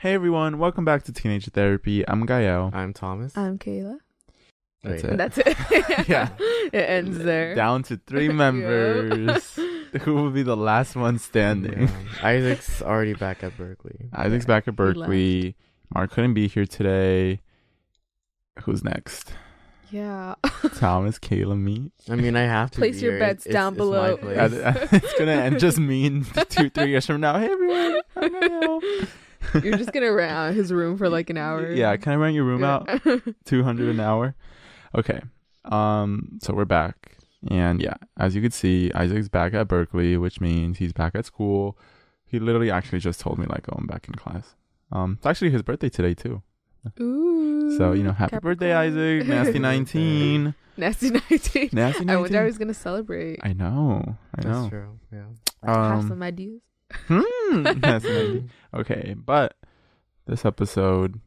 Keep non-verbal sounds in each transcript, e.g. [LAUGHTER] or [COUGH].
Hey everyone, welcome back to Teenager Therapy. I'm Gael. I'm Thomas. I'm Kayla. That's Wait. it. That's it. [LAUGHS] Yeah. [LAUGHS] It ends there. Down to three [LAUGHS] members. Who will be the last one standing? Yeah. Isaac's already back at Berkeley. Isaac's back at Berkeley. Mark couldn't be here today. Who's next? Yeah. Thomas, Kayla, me. I mean, I have to. Place be your here. bets It's- down it's my below. place. Uh, it's gonna end just mean two, three years from now. Hey everyone. I'm [LAUGHS] Gael. You're just gonna rent out his room for like an hour. Yeah, can I rent your room out? [LAUGHS] Two hundred an hour. Okay. Um. So we're back, and yeah, as you can see, Isaac's back at Berkeley, which means he's back at school. He literally actually just told me like, "Oh, I'm back in class." Um. It's actually his birthday today too. Ooh. So you know, happy birthday, Isaac. [LAUGHS] Nasty nineteen. Nasty nineteen. Nasty nineteen. I wonder how nineteen. gonna celebrate. I know. I know. That's know. true. Yeah. Have Um. some ideas. Hmm. [LAUGHS] 19. Okay, but this episode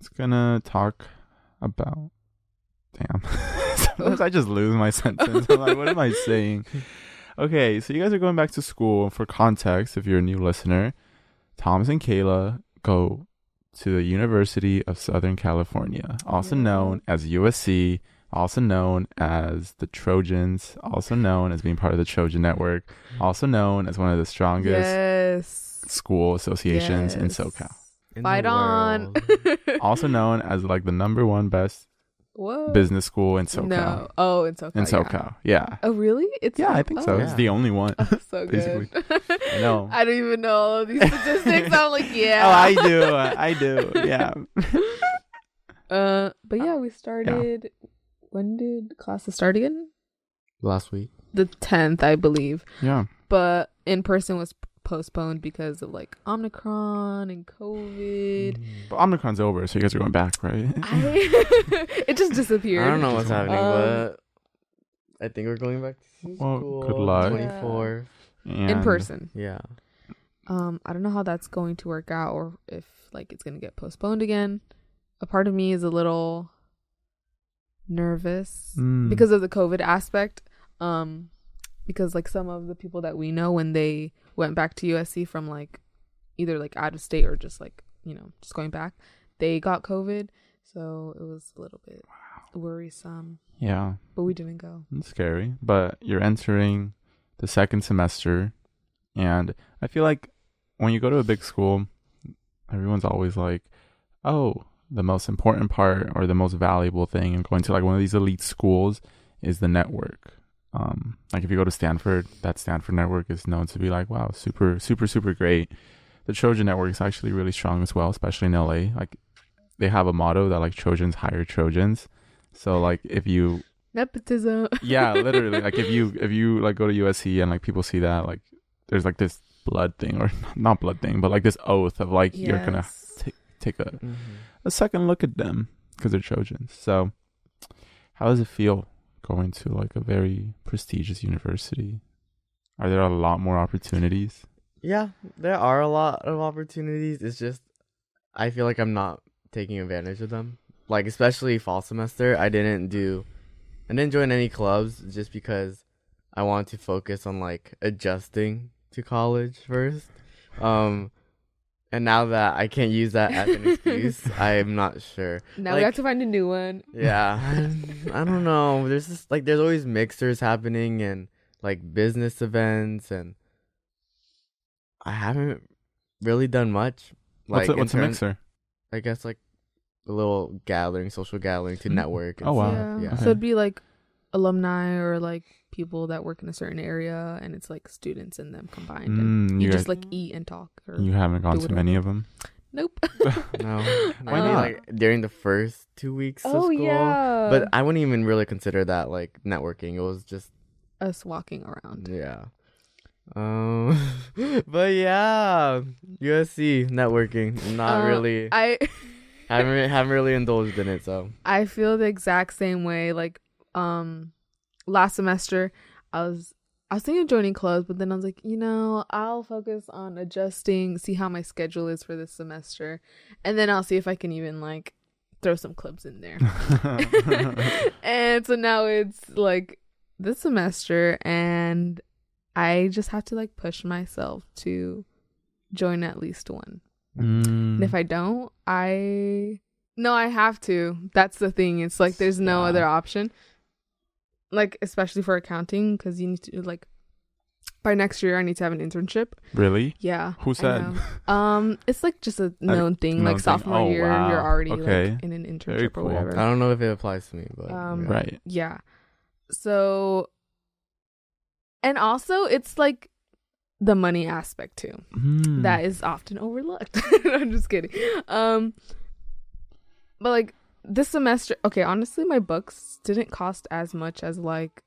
is gonna talk about damn. [LAUGHS] Sometimes I just lose my sentence. I'm like, what am I [LAUGHS] saying? Okay, so you guys are going back to school. For context, if you're a new listener, Thomas and Kayla go to the University of Southern California, also known as USC, also known as the Trojans, also known as being part of the Trojan Network, also known as one of the strongest Yes. school associations in Yes. SoCal. In Fight on. [LAUGHS] Also known as like the number one best Whoa. business school in SoCal. No. Oh, in SoCal. In yeah. SoCal, yeah. Oh, really? It's Yeah, I think so. oh. It's the only one. Oh, so [LAUGHS] good. Basically. [LAUGHS] I know. I don't even know all of these statistics. I'm like, yeah. Oh, I do. I do. Yeah. Uh, but yeah, we started. When did classes start again? Last week. The tenth, I believe. Yeah. But in person was postponed because of like Omicron and COVID. But Omicron's over, so you guys are going back, right? [LAUGHS] I, [LAUGHS] it just disappeared. I don't know what's happening, Um, but I think we're going back to Well, school. good luck. Twenty four. in person. Yeah. Um, I don't know how that's going to work out, or if like it's gonna get postponed again. A part of me is a little nervous Mm. because of the COVID aspect. Um, because like some of the people that we know when they went back to USC from like either like out of state or just like you know just going back, they got COVID, so it was a little bit worrisome. Yeah, But we didn't go. it's scary. But you're entering the second semester, and I feel like when you go to a big school, everyone's always like, "Oh, the most important part or the most valuable thing in going to like one of these elite schools is the network." Um, like if you go to Stanford, that Stanford network is known to be like, wow, super, super, super great. The Trojan network is actually really strong as well, especially in LA. Like they have a motto that like Trojans hire Trojans. So like if you Nepotism. [LAUGHS] yeah, literally. Like if you if you like go to USC and like people see that, like there's like this blood thing or [LAUGHS] not blood thing, but like this oath of like you're gonna Yes. Take a Mm-hmm. a second look at them because they're Trojans. So how does it feel going to like a very prestigious university? Are there a lot more opportunities? Yeah, there are a lot of opportunities. It's just I feel like I'm not taking advantage of them. Like especially fall semester, I didn't do I didn't join any clubs just because I wanted to focus on like adjusting to college first. Um and now that I can't use that as an [LAUGHS] excuse, I'm not sure. Now we have to find a new one. Yeah. [LAUGHS] [LAUGHS] I don't know. There's just like there's always mixers happening and like business events and I haven't really done much. Like what's a, in what's a mixer? I guess like a little gathering, social gathering to Mm. network. and Oh, wow. stuff. Yeah. Yeah. So it'd be like alumni or like people that work in a certain area, and it's like students and them combined. and Mm, you you, just guys- like eat and talk. Or you haven't gone to many of them. nope. [LAUGHS] No. [LAUGHS] Why not? like during the first two weeks of oh school. yeah. But I wouldn't even really consider that like networking. It was just us walking around. Yeah. Um, [LAUGHS] but yeah, USC networking. Not Uh, really. I haven't haven't really indulged in it. So I feel the exact same way. Like um, last semester, I was I was thinking of joining clubs, but then I was like, you know, I'll focus on adjusting, see how my schedule is for this semester, and then I'll see if I can even like throw some clubs in there. [LAUGHS] and so now it's like this semester, and I just have to like push myself to join at least one. Mm. And if I don't, I no, I have to. That's the thing. It's like there's no Yeah. other option. Like especially for accounting, because you need to like by next year I need to have an internship. really? Yeah. Who I said? [LAUGHS] Um, it's like just a known thing. known like thing. sophomore Oh, year, wow. you're already Okay. like in an internship Very or whatever. I don't know if it applies to me, but Um, yeah. Right. Yeah. So, and also it's like the money aspect too. Mm. That is often overlooked. [LAUGHS] I'm just kidding. Um, but like this semester, okay, honestly, my books didn't cost as much as like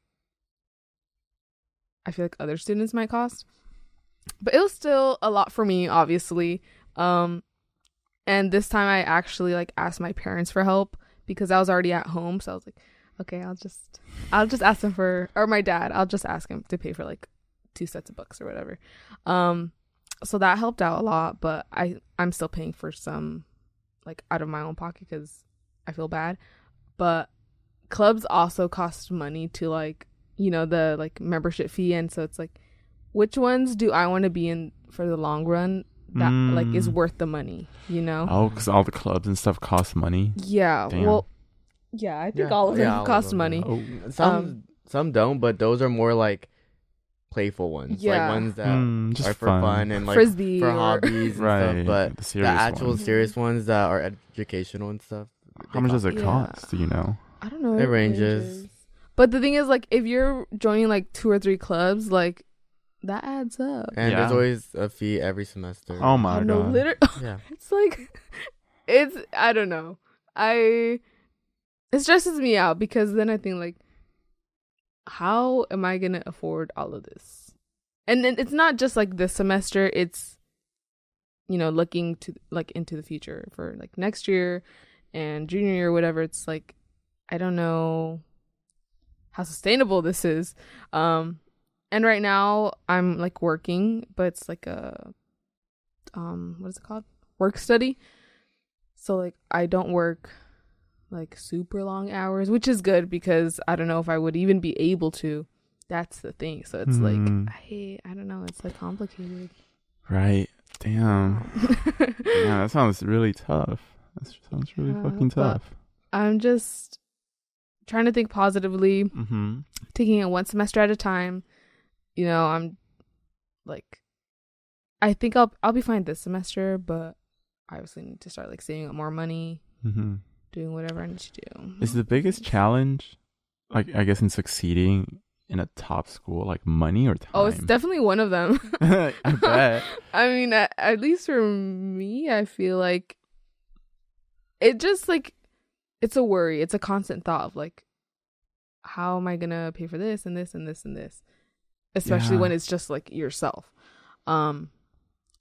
I feel like other students might cost, but it was still a lot for me, obviously. Um, and this time I actually like asked my parents for help because I was already at home, so I was like, okay, I'll just I'll just ask them for or my dad, I'll just ask him to pay for like two sets of books or whatever. Um, so that helped out a lot, but I I'm still paying for some like out of my own pocket because I feel bad. But clubs also cost money to like you know the like membership fee, and so it's like which ones do I want to be in for the long run that like is Mm. worth the money, you know? Oh, because all the clubs and stuff cost money. Yeah. Damn. Well, yeah, I think Yeah, all of them yeah, all of cost them, money. Oh, Some Um, some don't, but those are more like playful ones. Yeah. Like ones that Mm, just are for fun. fun, and like Frisbee for or- hobbies and Right. stuff. But the the actual ones. serious ones that are educational and stuff. How much does it Yeah. cost? Do you know? I don't know. It ranges. But the thing is, like, if you're joining like two or three clubs, like that adds up. And there's always a fee every semester. Oh my I know, god. liter- [LAUGHS] yeah. it's like, it's I don't know. I it stresses me out because then I think like, how am I gonna afford all of this? And then it's not just like this semester. It's you know looking to like into the future for like next year and junior year, whatever. It's like I don't know how sustainable this is. Um, and right now I'm like working, but it's like a um, what is it called? Work study. So like I don't work like super long hours, which is good because I don't know if I would even be able to. That's the thing. So it's Hmm. like I I don't know. It's like complicated. Right. Damn. [LAUGHS] Yeah, that sounds really tough. That sounds really Yeah, fucking tough. I'm just trying to think positively, Mm-hmm. taking it one semester at a time. You know, I'm like I think I'll I'll be fine this semester, but I obviously need to start like saving up more money, Mm-hmm. doing whatever I need to do. Is the biggest challenge, like I guess, in succeeding in a top school, like money or time? Oh, it's definitely one of them. [LAUGHS] I [LAUGHS] bet. I mean, at, at least for me, I feel like it just like it's a worry. It's a constant thought of like, how am I gonna pay for this and this and this and this, especially Yeah. when it's just like yourself. Um,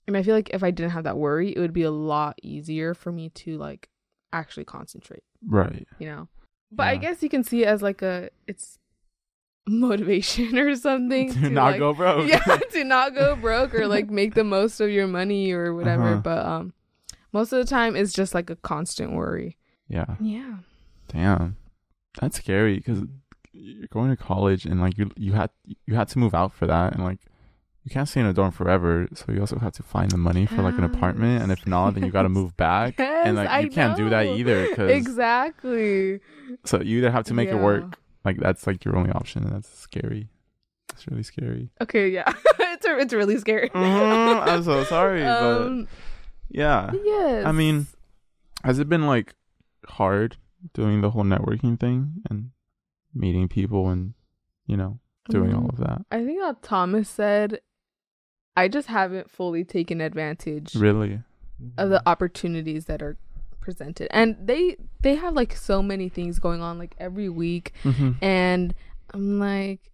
and I feel like if I didn't have that worry, it would be a lot easier for me to like actually concentrate. Right. You know, but I guess you can see it as like a it's [LAUGHS] motivation or something Do to, not like, go broke. [LAUGHS] yeah to not go [LAUGHS] broke or like make the most of your money or whatever Uh-huh. but um most of the time it's just like a constant worry. Yeah. yeah. Damn. That's scary because you're going to college and like you you had you had to move out for that and like you can't stay in a dorm forever, so you also have to find the money for like an apartment, and if not, then you got to move back, and Yes, like I you can't do that either because exactly. So you either have to make it work, like that's like your only option, and that's scary. That's really scary. okay yeah. [LAUGHS] It's it's really scary. Mhm, I'm so sorry, but um yeah. yes I mean, has it been like hard doing the whole networking thing and meeting people and you know doing all Um, of that? i think how thomas said i just haven't fully taken advantage Really? of the opportunities that are presented and they they have like so many things going on like every week Mm-hmm. and I'm like,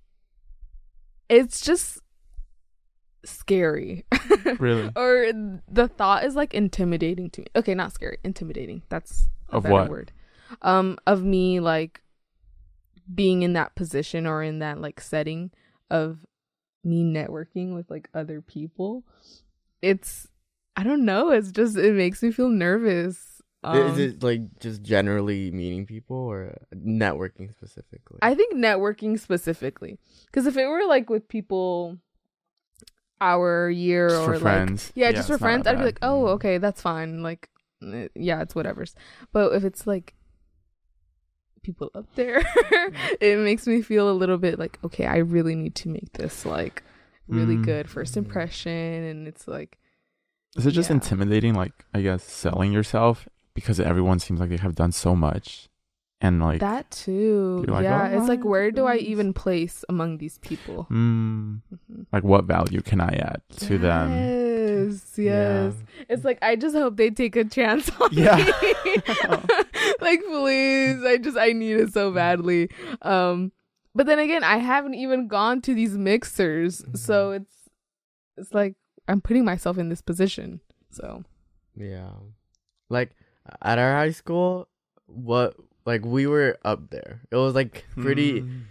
it's just scary. Really? [LAUGHS] or the thought is like intimidating to me. Okay, not scary, intimidating. That's a Of what? word. Um, of me like being in that position or in that like setting of me networking with like other people. It's I don't know. It's just it makes me feel nervous. I- is Um, it like just generally meeting people or networking specifically? I think networking specifically, because if it were like with people, our year Just or for like friends. yeah, Yeah, just for friends, I'd be like, oh, Mm. okay, that's fine. Like, eh, yeah, it's whatever's. But if it's like people up there, [LAUGHS] it makes me feel a little bit like, okay, I really need to make this like really Mm. good first impression, and it's like, Is it just Yeah. intimidating, like I guess selling yourself because everyone seems like they have done so much, and like, that too. you're like, yeah, "Oh, it's like I where do I even place among these people? mm, Mhm. like what value can I add to them? Yes, yes. Yeah. It's like I just hope they take a chance [LAUGHS] on Yeah. me. [LAUGHS] like please, I just I need it so badly. Um but then again, I haven't even gone to these mixers, so it's it's like I'm putting myself in this position. So Yeah. Like at our high school, what like we were up there. It was like pretty Mm.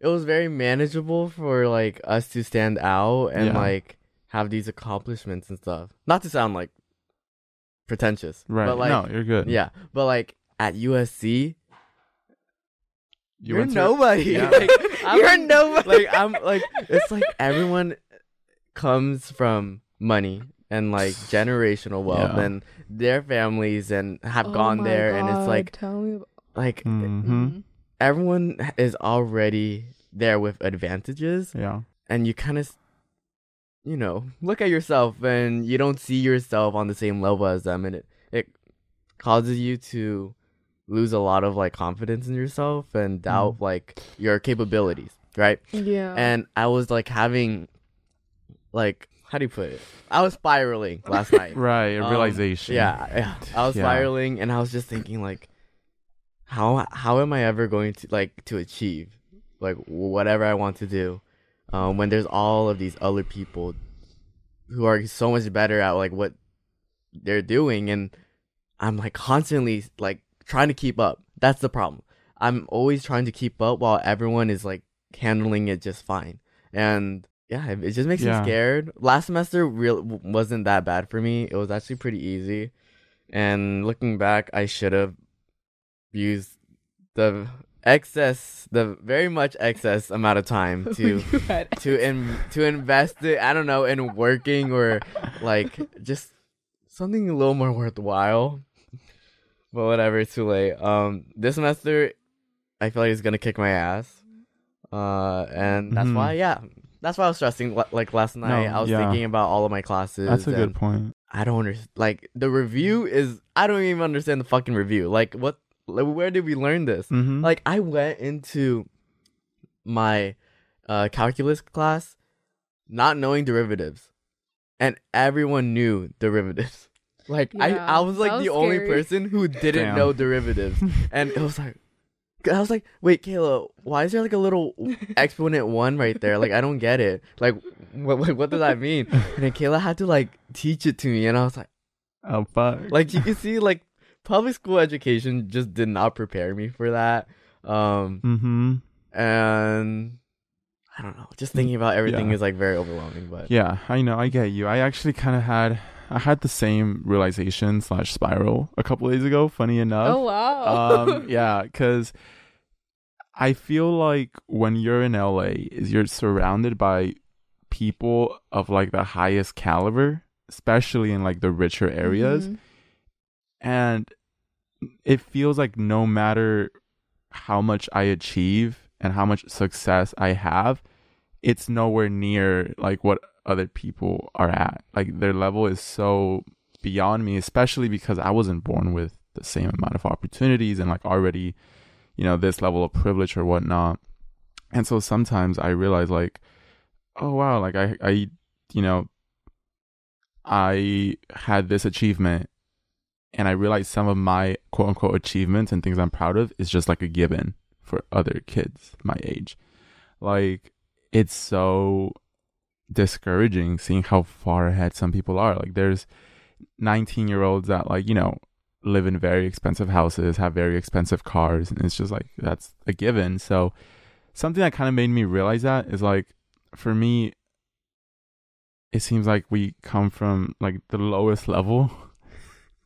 it was very manageable for like us to stand out and Yeah. like have these accomplishments and stuff. Not to sound like pretentious. right? But like no, you're good. yeah. But like at USC, you you are went to- nobody. Yeah. [LAUGHS] Like, [LAUGHS] I'm- You're [LAUGHS] nobody. Like I'm like it's like everyone comes from money and like generational wealth Yeah. and their families and have Oh gone my there and it's like tell me about, like Mhm. Mm. everyone is already there with advantages Yeah. and you kind of you know look at yourself and you don't see yourself on the same level as them and it it causes you to lose a lot of like confidence in yourself and doubt like your capabilities right yeah. and i was like having like how do you put it i was spiraling last [LAUGHS] night Right. A Um, realization. yeah, yeah. I was Yeah. spiraling, and I was just thinking like, how how am I ever going to like to achieve like whatever I want to do, um, when there's all of these other people who are so much better at like what they're doing, and I'm like constantly like trying to keep up. That's the problem. I'm always trying to keep up while everyone is like handling it just fine, and yeah, it, just makes Yeah. me scared. Last semester real wasn't that bad for me. It was actually pretty easy. And looking back, I should have used the excess, the very much excess amount of time [LAUGHS] to to in to invest it. I don't know in working or like just something a little more worthwhile. But whatever, it's too late. Um, this semester, I feel like it's gonna kick my ass. Uh, and that's Mhm. why, yeah, that's why I was stressing. Like last night, I was yeah. thinking about all of my classes. That's a good point. I don't understand. Like the review is, I don't even understand the fucking review. Like what? Like where did we learn this? Mm-hmm. Like I went into my uh calculus class not knowing derivatives. And everyone knew derivatives. [LAUGHS] Like I, Yeah, I was like that the was only person who didn't Damn. know derivatives. [LAUGHS] and it was like I was like, wait, Kayla, why is there like a little [LAUGHS] exponent one right there? Like I don't get it. Like what what, what does that mean? And then Kayla had to like teach it to me and I was like oh fuck. like you can see like public school education just did not prepare me for that. Um mm-hmm. and I don't know. Just thinking about everything Yeah. is like very overwhelming. But Yeah, I know. I get you. I actually kind of had I had the same realization slash spiral a couple days ago. Funny enough. oh wow. um, [LAUGHS] yeah, because I feel like when you're in LA, is you're surrounded by people of like the highest caliber, especially in like the richer areas, Mhm. and it feels like no matter how much I achieve and how much success I have, it's nowhere near like what other people are at. Like their level is so beyond me, especially because I wasn't born with the same amount of opportunities and like already, you know, this level of privilege or whatnot. And so sometimes I realize like, oh wow, like I I you know I had this achievement and I realized some of my quote unquote achievements and things I'm proud of is just like a given for other kids my age. Like it's so discouraging seeing how far ahead some people are. Like there's 19 year olds that like, you know, live in very expensive houses, have very expensive cars, and it's just like that's a given. So something that kind of made me realize that is like for me it seems like we come from like the lowest level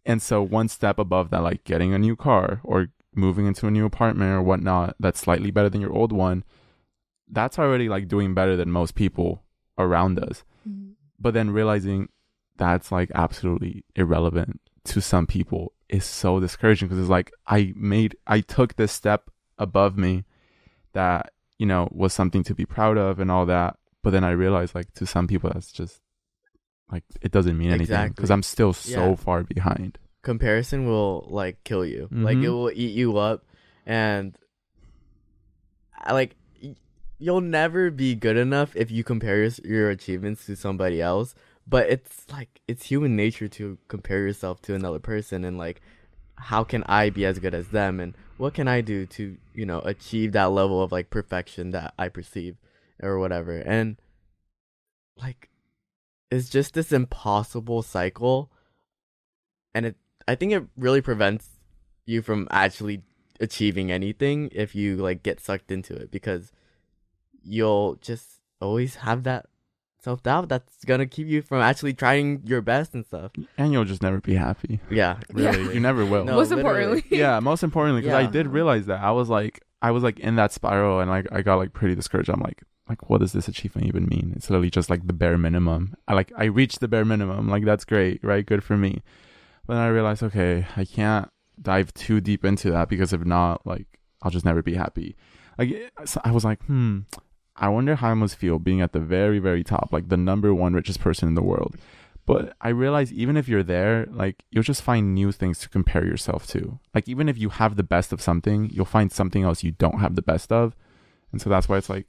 and so one step above that like getting a new car or moving into a new apartment or whatnot that's slightly better than your old one that's already like doing better than most people around us Mhm. but then realizing that's like absolutely irrelevant to some people is so discouraging because it's like I made I took this step above me that you know was something to be proud of and all that but then I realized like to some people that's just like it doesn't mean anything Exactly. because I'm still so Yeah. far behind. comparison will like kill you. Like it Mhm. will eat you up, and I like y- you'll never be good enough if you compare your, your achievements to somebody else. But it's like it's human nature to compare yourself to another person, and like how can I be as good as them, and what can I do to you know achieve that level of like perfection that I perceive or whatever, and like it's just this impossible cycle and it I think it really prevents you from actually achieving anything if you like get sucked into it because you'll just always have that self doubt that's gonna keep you from actually trying your best and stuff. And you'll just never be happy. Yeah, [LAUGHS] Really, you never will. No, Most literally. importantly, [LAUGHS] yeah, most importantly, because I did realize that I was like, I was like in that spiral, and like I got like pretty discouraged. I'm like, like what does this achievement even mean? It's literally just like the bare minimum. I like I reached the bare minimum. Like that's great, right? Good for me. But then I realized, okay, I can't dive too deep into that because if not, like I'll just never be happy. Like so I was like, hmm, I wonder how I must feel being at the very, very top, like the number one richest person in the world. But I realize even if you're there, like you'll just find new things to compare yourself to. Like even if you have the best of something, you'll find something else you don't have the best of. And so that's why it's like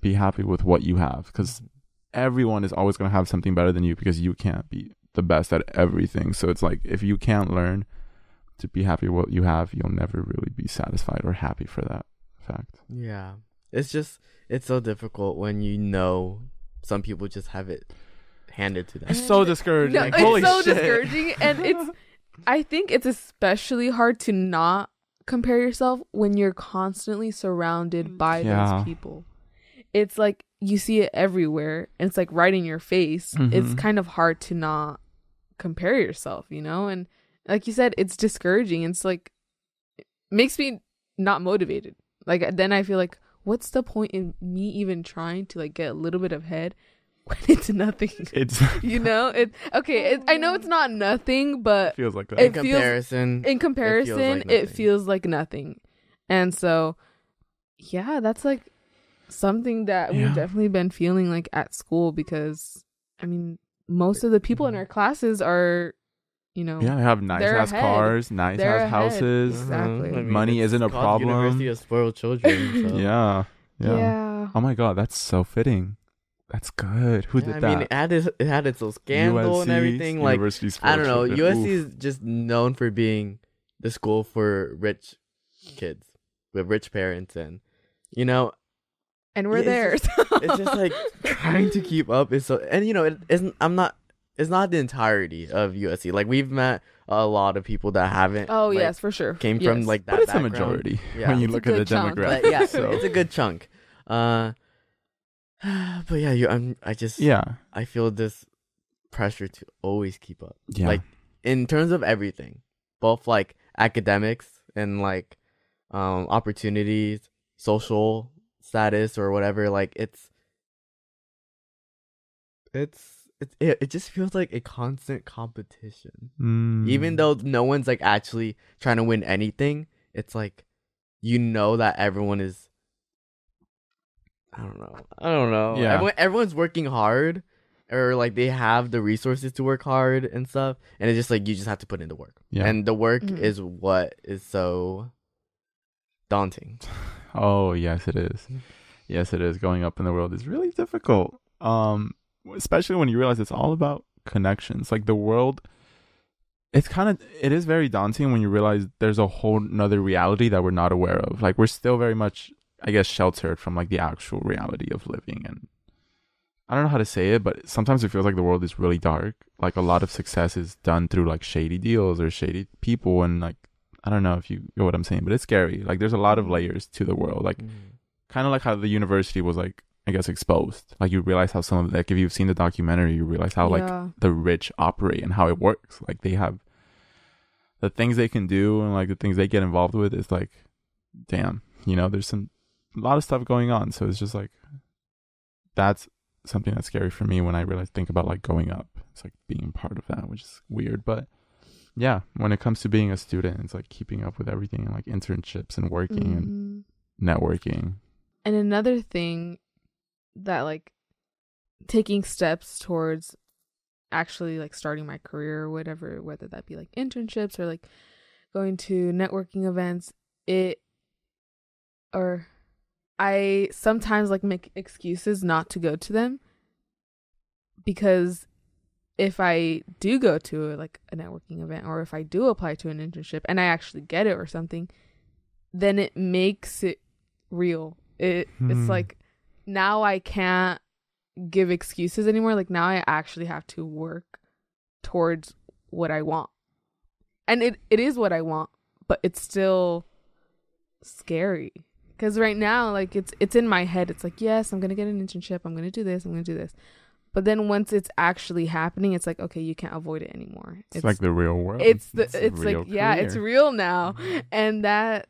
be happy with what you have cuz mm-hmm. everyone is always going to have something better than you because you can't be the best at everything. So it's like if you can't learn to be happy with what you have, you'll never really be satisfied or happy for that fact. Yeah. It's just it's so difficult when you know some people just have it handed to them. It's so [LAUGHS] discouraging. No, Like, it's holy so shit. discouraging, and it's. [LAUGHS] I think it's especially hard to not compare yourself when you're constantly surrounded mm. by Yeah. those people. It's like you see it everywhere, and it's like right in your face. It's Mhm. kind of hard to not compare yourself, you know. And like you said, it's discouraging. It's like it makes me not motivated. Like then I feel like, what's the point in me even trying to like get a little bit of head [LAUGHS] when it's nothing? [LAUGHS] It's [LAUGHS] you know it okay it, i know it's not nothing but feels like that. In it feels- comparison, in comparison like it feels like nothing and so yeah that's like something that Yeah. we've definitely been feeling like at school because i mean most of the people in our classes are you know yeah, they have nice ass ahead. cars, nice They're ass ahead. houses. Exactly. Uh-huh. Money it's isn't a problem. University of spoiled children. So. [LAUGHS] Yeah. yeah, yeah. Oh my god, that's so fitting. That's good. Who Yeah, did I that? I mean, it had its, it had its little scandal and everything. Like University I don't know. Children. USC Oof. is just known for being the school for rich kids with rich parents, and you know, and we're Yeah, there it's it's just like [LAUGHS] trying to keep up is so. And you know, it isn't. I'm not. It's not the entirety of USC. Like we've met a lot of people that haven't. oh like, yes for sure came from like that. but it's a majority Yeah. when you It's look at the chunk. demographic. But yeah, so it's a good chunk. Uh, [SIGHS] but yeah, you. I'm. I just. yeah, I feel this pressure to always keep up. yeah, Like in terms of everything, both like academics and like um opportunities, social status or whatever. Like it's it's it it, it just feels like a constant competition. Mm. Even though no one's like actually trying to win anything, it's like you know that everyone is. I don't know. I don't know. Yeah. Everyone, everyone's working hard, or like they have the resources to work hard and stuff, and it's just like you just have to put in the work, yeah. and the work Mhm. is what is so daunting. oh yes, it is. Mm. Yes, it is. Going up in the world is really difficult. Um, especially when you realize it's all about connections. Like the world, it's kind of it is very daunting when you realize there's a whole nother reality that we're not aware of. Like we're still very much, I guess, sheltered from like the actual reality of living. And I don't know how to say it, but sometimes it feels like the world is really dark. Like a lot of success is done through like shady deals or shady people, and like I don't know if you know what I'm saying, but it's scary. Like there's a lot of layers to the world. Like mm-hmm. kind of like how the university was like i guess exposed like you realize how some of like if you've seen the documentary you realize how like the rich operate and how it works like they have the things they can do and like the things they get involved with is like damn you know there's some a lot of stuff going on so it's just like that's something that's scary for me when I really think about like going up. It's like being part of that, which is weird. But yeah, when it comes to being a student, it's like keeping up with everything and like internships and working and Mhm. networking. And another thing that like taking steps towards actually like starting my career or whatever, whether that be like internships or like going to networking events, it or I sometimes like make excuses not to go to them because if I do go to like a networking event or if I do apply to an internship and I actually get it or something, then it makes it real. It Hmm. it's like now I can't give excuses anymore. Like now I actually have to work towards what I want. And it, it is what I want, but it's still scary. Cuz right now like it's it's in my head. It's like, yes, I'm going to get an internship. I'm going to do this. I'm going to do this. But then once it's actually happening, it's like, okay, you can't avoid it anymore. It's, like the real world. it's the a it's, like real yeah, it's real now. And that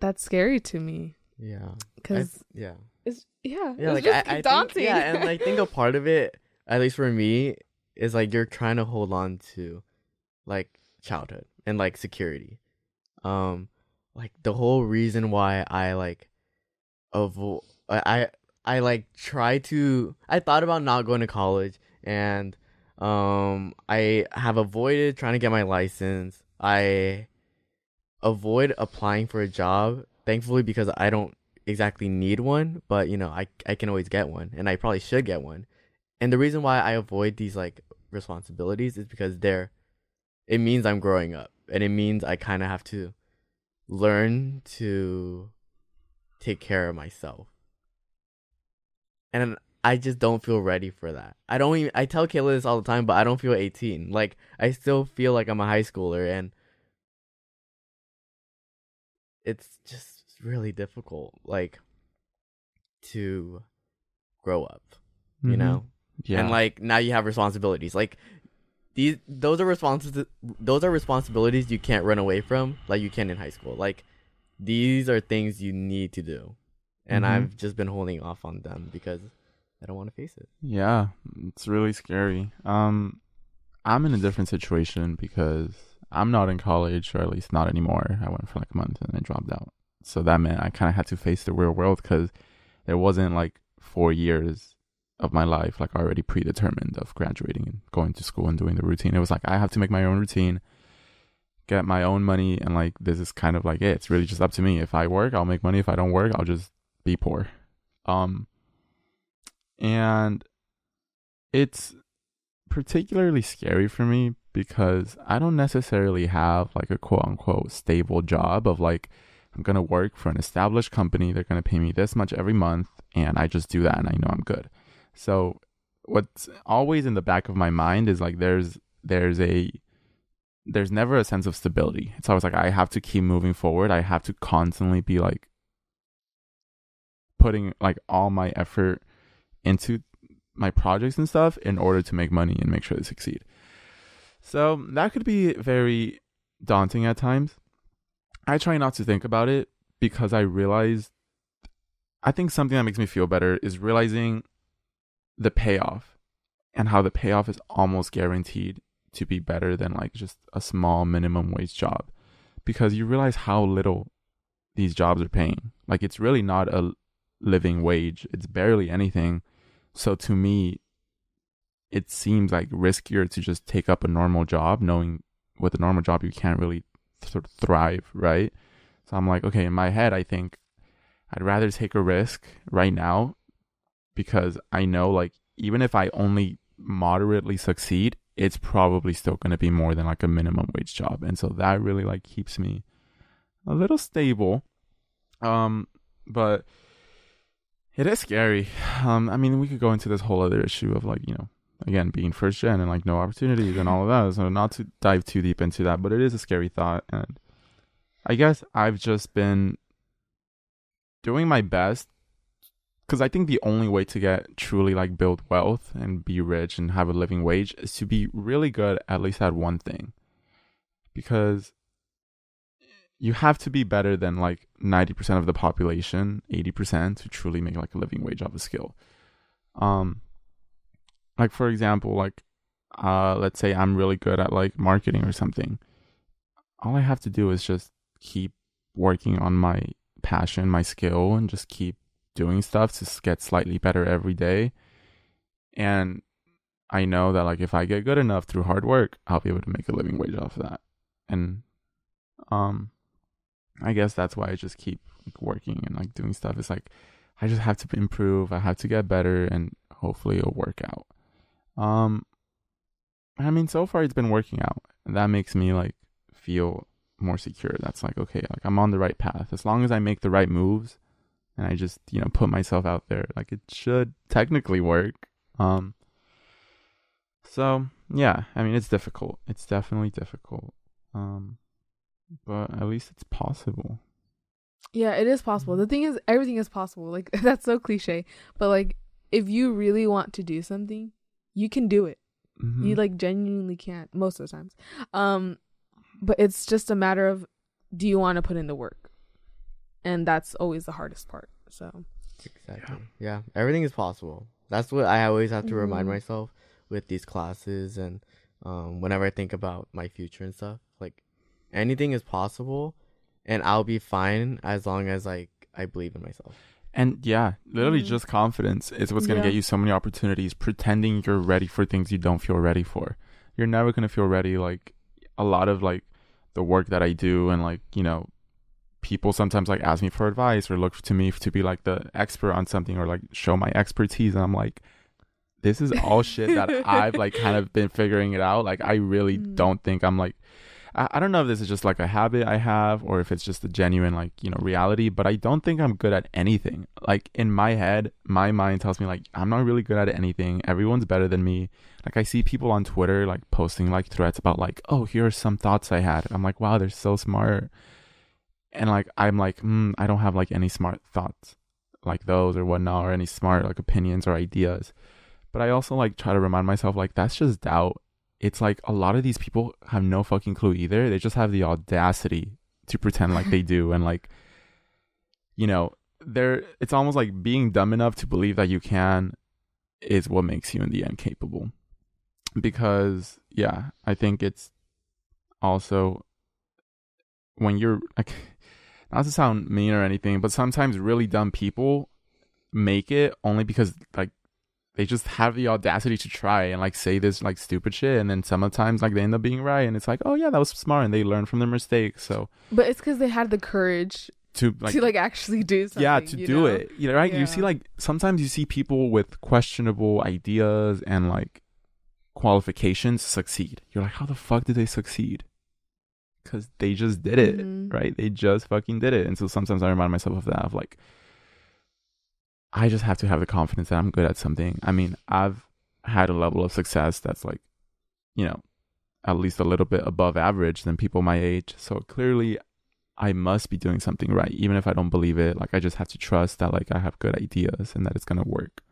that's scary to me Yeah. Cuz yeah. it's yeah, Yeah, it's like just I, I daunting. think, yeah, and I think a [LAUGHS] part of it, at least for me, is like you're trying to hold on to like childhood and like security. Um like the whole reason why I like avo- I I like try to I thought about not going to college and um I have avoided trying to get my license. I avoid applying for a job thankfully because I don't exactly need one, but you know, I I can always get one and I probably should get one. And the reason why I avoid these like responsibilities is because they're it means I'm growing up and it means I kind of have to learn to take care of myself. And I just don't feel ready for that. I don't even I tell Kayla this all the time, but I don't feel 18. Like I still feel like I'm a high schooler and it's just really difficult like to grow up, you Mhm. know? Yeah. and like now you have responsibilities like these those are responsi- those are responsibilities you can't run away from like you can in high school like these are things you need to do and Mhm. i've just been holding off on them because i don't want to face it Yeah, it's really scary. Um, I'm in a different situation because I'm not in college, or at least not anymore. I went for like a month and I dropped out. So that meant I kind of had to face the real world because there wasn't like four years of my life like already predetermined of graduating and going to school and doing the routine. It was like I have to make my own routine, get my own money, and like this is kind of like it. It's really just up to me. If I work, I'll make money. If I don't work, I'll just be poor. Um, and it's particularly scary for me because I don't necessarily have like a quote unquote stable job of like I'm gonna work for an established company, they're gonna pay me this much every month, and I just do that and I know I'm good. So what's always in the back of my mind is like there's there's a there's never a sense of stability. It's always like I have to keep moving forward. I have to constantly be like putting like all my effort into my projects and stuff in order to make money and make sure they succeed. So that could be very daunting at times. I try not to think about it because I realize I think something that makes me feel better is realizing the payoff and how the payoff is almost guaranteed to be better than like just a small minimum wage job because you realize how little these jobs are paying. Like it's really not a living wage. It's barely anything. So to me, it seems like riskier to just take up a normal job, knowing with a normal job you can't really th- thrive, right? So I'm like, okay, in my head, I think I'd rather take a risk right now because I know, like, even if I only moderately succeed, it's probably still going to be more than like a minimum wage job, and so that really like keeps me a little stable. Um, but it is scary. Um, I mean, we could go into this whole other issue of like, you know, again, being first gen and like no opportunities and all of that. So not to dive too deep into that, but it is a scary thought. And I guess I've just been doing my best because I think the only way to get truly like build wealth and be rich and have a living wage is to be really good at least at one thing. Because you have to be better than like 90% of the population, 80% to truly make like a living wage off a skill. Um, like for example, like uh, let's say I'm really good at like marketing or something. All I have to do is just keep working on my passion, my skill, and just keep doing stuff to get slightly better every day. And I know that like if I get good enough through hard work, I'll be able to make a living wage off of that. And um I guess that's why I just keep like, working and like doing stuff. It's like I just have to improve, I have to get better and hopefully it'll work out. Um I mean so far it's been working out. And that makes me like feel more secure. That's like okay, like I'm on the right path. As long as I make the right moves and I just, you know, put myself out there, like it should technically work. Um so yeah, I mean it's difficult. It's definitely difficult. Um, but at least it's possible. Yeah, it is possible. The thing is, everything is possible. Like [LAUGHS] that's so cliche, but like if you really want to do something, you can do it. Mhm. You like genuinely can't most of the times. Um, but it's just a matter of do you want to put in the work, and that's always the hardest part. So Exactly. Yeah. Everything is possible. That's what I always have to remind Mhm. myself with these classes and um, whenever I think about my future and stuff. Like anything is possible, and I'll be fine as long as like I believe in myself. And yeah, literally Mhm. just confidence is what's going to Yeah. get you so many opportunities. Pretending you're ready for things you don't feel ready for. You're never going to feel ready. Like a lot of like the work that I do and like, you know, people sometimes like ask me for advice or look to me to be like the expert on something or like show my expertise. And I'm like, this is all shit that [LAUGHS] I've like kind of been figuring it out. Like I really Mhm. don't think I'm like I, I don't know if this is just like a habit I have or if it's just a genuine like, you know, reality, but I don't think I'm good at anything. Like in my head, my mind tells me like I'm not really good at anything. Everyone's better than me. Like I see people on Twitter like posting like threads about like, "Oh, here are some thoughts I had." I'm like, "Wow, they're so smart." And like I'm like, mm, I don't have like any smart thoughts like those or whatnot or any smart like opinions or ideas. But I also like try to remind myself like that's just doubt it's like a lot of these people have no fucking clue either. They just have the audacity to pretend like they do and like you know, they're it's almost like being dumb enough to believe that you can is what makes you in the end capable. Because yeah, I think it's also when you're [LAUGHS] like not to sound mean or anything, but sometimes really dumb people make it only because like they just have the audacity to try and like say this like stupid shit and then sometimes like they end up being right and it's like oh yeah that was smart and they learn from their mistakes so. But it's because they had the courage to like, to like actually do something. yeah to do know? it. You know right? You see like sometimes you see people with questionable ideas and like qualifications succeed. You're like how the fuck did they succeed? Because they just did it Mhm. right? They just fucking did it. And so sometimes i remind myself of that of like i just have to have the confidence that i'm good at something i mean i've had a level of success that's like you know at least a little bit above average than people my age so clearly I must be doing something right, even if I don't believe it. Like I just have to trust that like I have good ideas and that it's gonna work.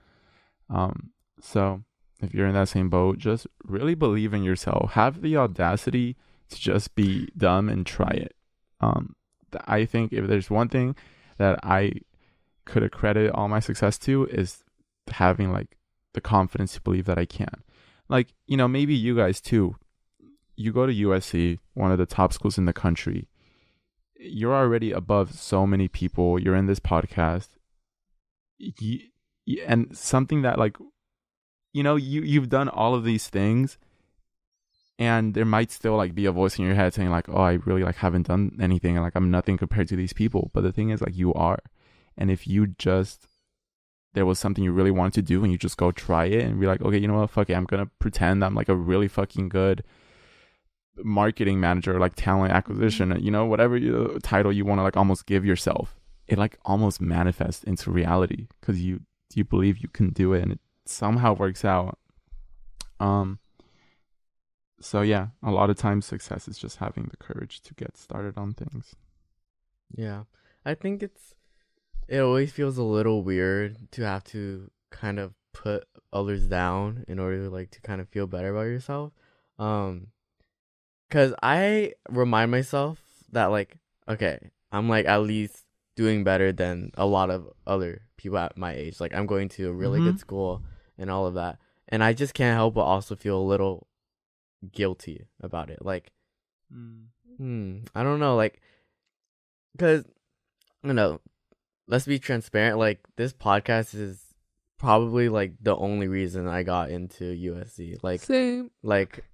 Um, so if you're in that same boat, just really believe in yourself. Have the audacity to just be dumb and try it. Um, I think if there's one thing that I could accredit all my success to is having like the confidence to believe that I can. Like, you know, maybe you guys too. You go to USC, one of the top schools in the country you're already above so many people. You're in this podcast, you, and something that like, you know, you you've done all of these things, and there might still like be a voice in your head saying like, oh, I really like haven't done anything, and like I'm nothing compared to these people. But the thing is, like, you are, and if you just there was something you really wanted to do and you just go try it and be like, okay, you know what, fuck it, I'm gonna pretend I'm like a really fucking good marketing manager like talent acquisition you know whatever you, title you want to like almost give yourself. It like almost manifests into reality because you you believe you can do it and it somehow works out. Um so yeah a lot of times success is just having the courage to get started on things. Yeah. I think it's it always feels a little weird to have to kind of put others down in order like to kind of feel better about yourself. Um cuz I remind myself that like okay, I'm like at least doing better than a lot of other people at my age. Like I'm going to a really Mhm. good school. and all of that. And I just can't help but also feel a little guilty about it. Like, mm. hmm, I don't know, like, cause, you know, let's be transparent. Like, this podcast is probably like the only reason I got into USC. Like, Same. like,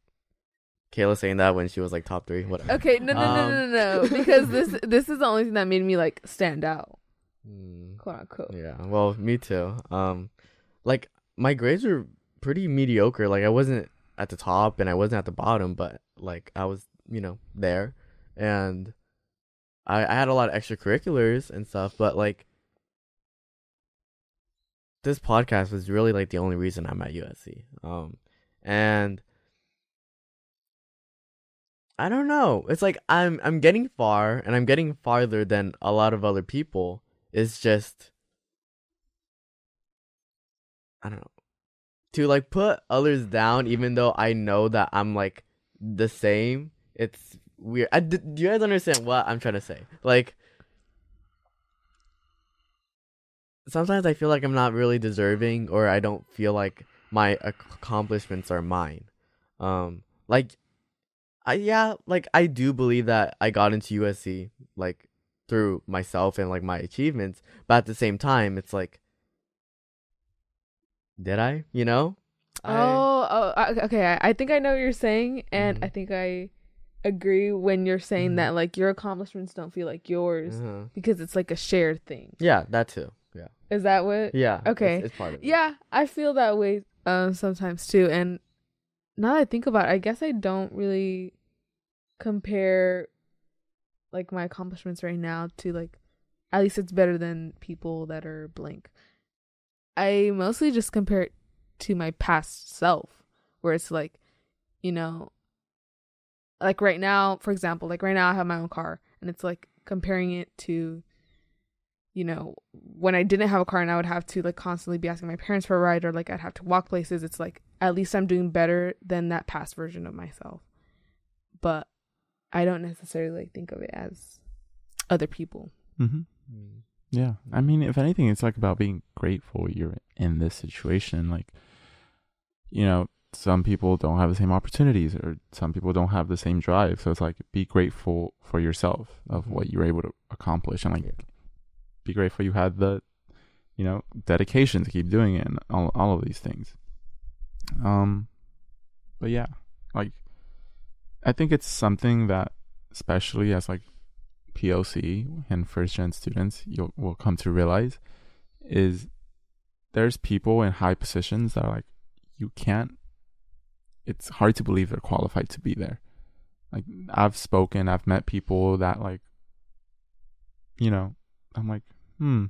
Kayla saying that when she was like top three. Whatever. Okay, no, no, no, no, no, no, because [LAUGHS] this this is the only thing that made me like stand out, Hmm. quote unquote. Yeah, well, me too. Um, like my grades were pretty mediocre. Like I wasn't at the top and I wasn't at the bottom, but like I was, you know, there, and I, I had a lot of extracurriculars and stuff. But like this podcast was really like the only reason I'm at USC. Um, and I don't know. It's like I'm I'm getting far and I'm getting farther than a lot of other people. It's just I don't know. To like put others down even though I know that I'm like the same. It's weird. I, do you guys understand what I'm trying to say? Like sometimes I feel like I'm not really deserving or I don't feel like my accomplishments are mine. Um like I yeah, like I do believe that I got into USC like through myself and like my achievements, but at the same time it's like did I, you know? I- Oh, oh, okay. I, I think I know what you're saying, and Mhm. I think I agree when you're saying Mhm. that like your accomplishments don't feel like yours Uh-huh. because it's like a shared thing. Yeah, that too. Yeah. Is that what? Yeah. it's- Okay. It's, part of it. Yeah, I feel that way um sometimes too. And now that I think about it, I guess I don't really compare like my accomplishments right now to like at least it's better than people that are blank. I mostly just compare it to my past self where it's like, you know, like right now, for example, like right now I have my own car and it's like comparing it to you know, when I didn't have a car and I would have to like constantly be asking my parents for a ride or like I'd have to walk places, it's like at least I'm doing better than that past version of myself. But I don't necessarily like think of it as other people. Mm-hmm. Mm. Yeah. I mean, if anything, it's like about being grateful you're in this situation. Like, you know, some people don't have the same opportunities or some people don't have the same drive. So it's like be grateful for yourself of what you're able to accomplish and like Yeah. be grateful you had the, you know, dedication to keep doing it and all, all of these things. Um, but yeah, like, I think it's something that, especially as like POC and first gen students, you'll will come to realize is there's people in high positions that are like you can't. It's hard to believe they're qualified to be there. Like I've spoken, I've met people that like, you know, I'm like, hmm,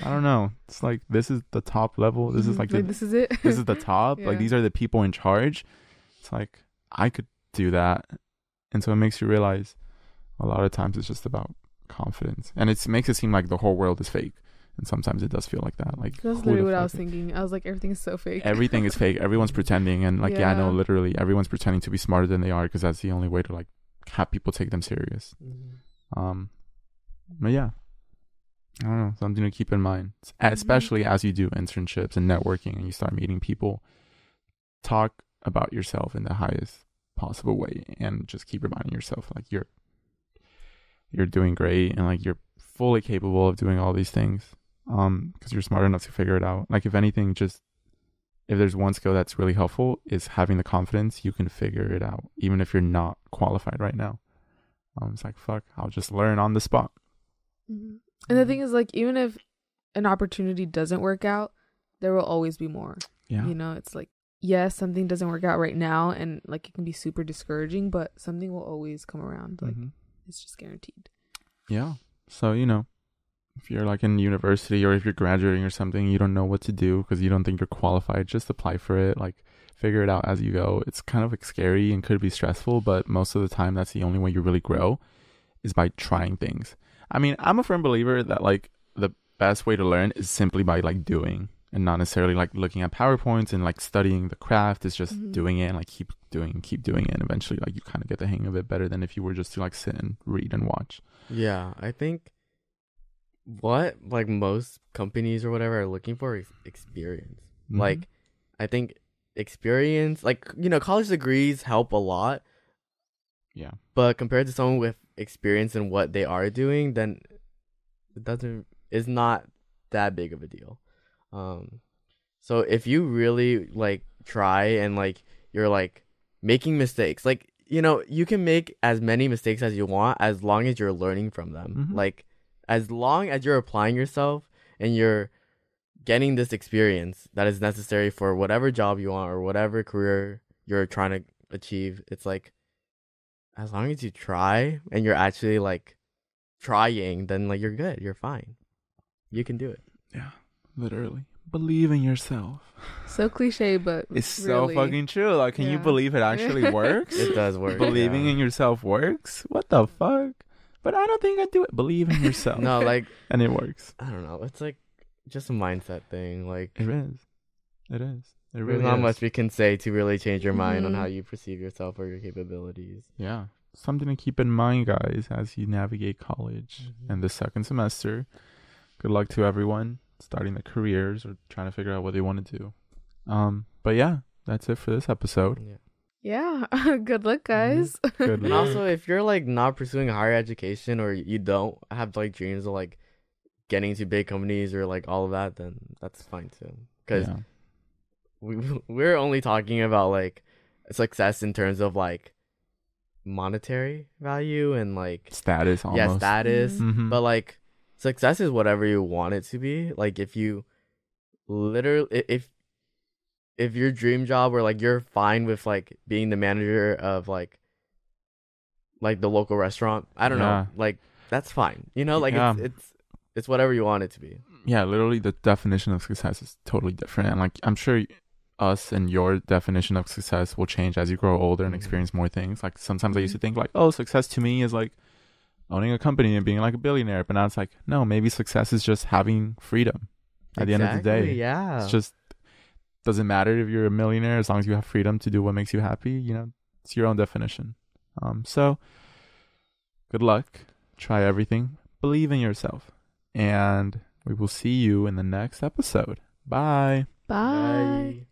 I don't know. It's like this is the top level. This is [LAUGHS] like the, this is it. this is the top. Yeah. Like these are the people in charge. It's like I could do that, and so it makes you realize a lot of times it's just about confidence, and it makes it seem like the whole world is fake, and sometimes it does feel like that. Like That's literally what I was thinking. I was like, everything is so fake. Everything is fake. Everyone's [LAUGHS] pretending, and like yeah, no, Yeah. literally everyone's pretending to be smarter than they are because that's the only way to like have people take them serious. Mhm. Um, but yeah, I don't know, something to keep in mind, Mhm. especially as you do internships and networking and you start meeting people. Talk about yourself in the highest possible way, and just keep reminding yourself like you're you're doing great and like you're fully capable of doing all these things. Um, because you're smart enough to figure it out. Like if anything, just if there's one skill that's really helpful is having the confidence you can figure it out, even if you're not qualified right now. Um, it's like fuck, I'll just learn on the spot. Mhm. And the thing is, like, even if an opportunity doesn't work out, there will always be more. Yeah, You know, it's like, yes, something doesn't work out right now, and like it can be super discouraging, but something will always come around. Like, Mhm. it's just guaranteed. yeah. So you know, if you're like in university or if you're graduating or something, you don't know what to do because you don't think you're qualified. Just apply for it. Like figure it out as you go. It's kind of like scary and could be stressful, but most of the time, that's the only way you really grow is by trying things. I mean, I'm a firm believer that like the best way to learn is simply by like doing and not necessarily like looking at PowerPoints and like studying the craft. It's just Mhm. doing it and like keep doing keep doing it. And eventually, like you kind of get the hang of it better than if you were just to like sit and read and watch. Yeah, I think what like most companies or whatever are looking for is experience. Mhm. Like, I think experience, like you know, college degrees help a lot, Yeah. but compared to someone with experience in what they are doing, then it doesn't is not that big of a deal. Um, so if you really like try and like you're like making mistakes, like you know, you can make as many mistakes as you want as long as you're learning from them. Mhm. Like as long as you're applying yourself and you're getting this experience that is necessary for whatever job you want or whatever career you're trying to achieve, it's like as long as you try and you're actually like trying, then like you're good. You're fine. You can do it. Yeah. Literally. Believe in yourself. So cliche, but It's so fucking true. Like, can you believe it actually [LAUGHS] works? It does work. Believing yeah. in yourself works? What the fuck? But I don't think I do it. Believe in yourself. No, like [LAUGHS] And it works. I don't know. It's like just a mindset thing. Like It is. It is. It there's really not is. much we can say to really change your mind on Mhm. how you perceive yourself or your capabilities. Yeah. Something to keep in mind, guys, as you navigate college Mhm. and the second semester. Good luck to everyone starting their careers or trying to figure out what they want to do. Um, but yeah, that's it for this episode. Yeah. Yeah. [LAUGHS] Good luck, guys. [LAUGHS] Good And also, if you're like not pursuing higher education or you don't have like dreams of like getting to big companies or like all of that, then that's fine too. Because Yeah. we [LAUGHS] we're only talking about like success in terms of like monetary value and like status almost. yeah status, Mhm. Mhm. but like success is whatever you want it to be. Like if you literally if if your dream job or like you're fine with like being the manager of like like the local restaurant, I don't Yeah. know, like that's fine. You know, like Yeah. it's it's it's whatever you want it to be. yeah, literally the definition of success is totally different. And like I'm sure us and your definition of success will change as you grow older and Mhm. experience more things. Like sometimes I used to think like, oh, success to me is like owning a company and being like a billionaire. But now it's like, no, maybe success is just having freedom at the end of the day. Yeah. It's just doesn't matter if you're a millionaire as long as you have freedom to do what makes you happy. You know, it's your own definition. Um, so good luck. Try everything. Believe in yourself. And we will see you in the next episode. Bye. Bye. Bye.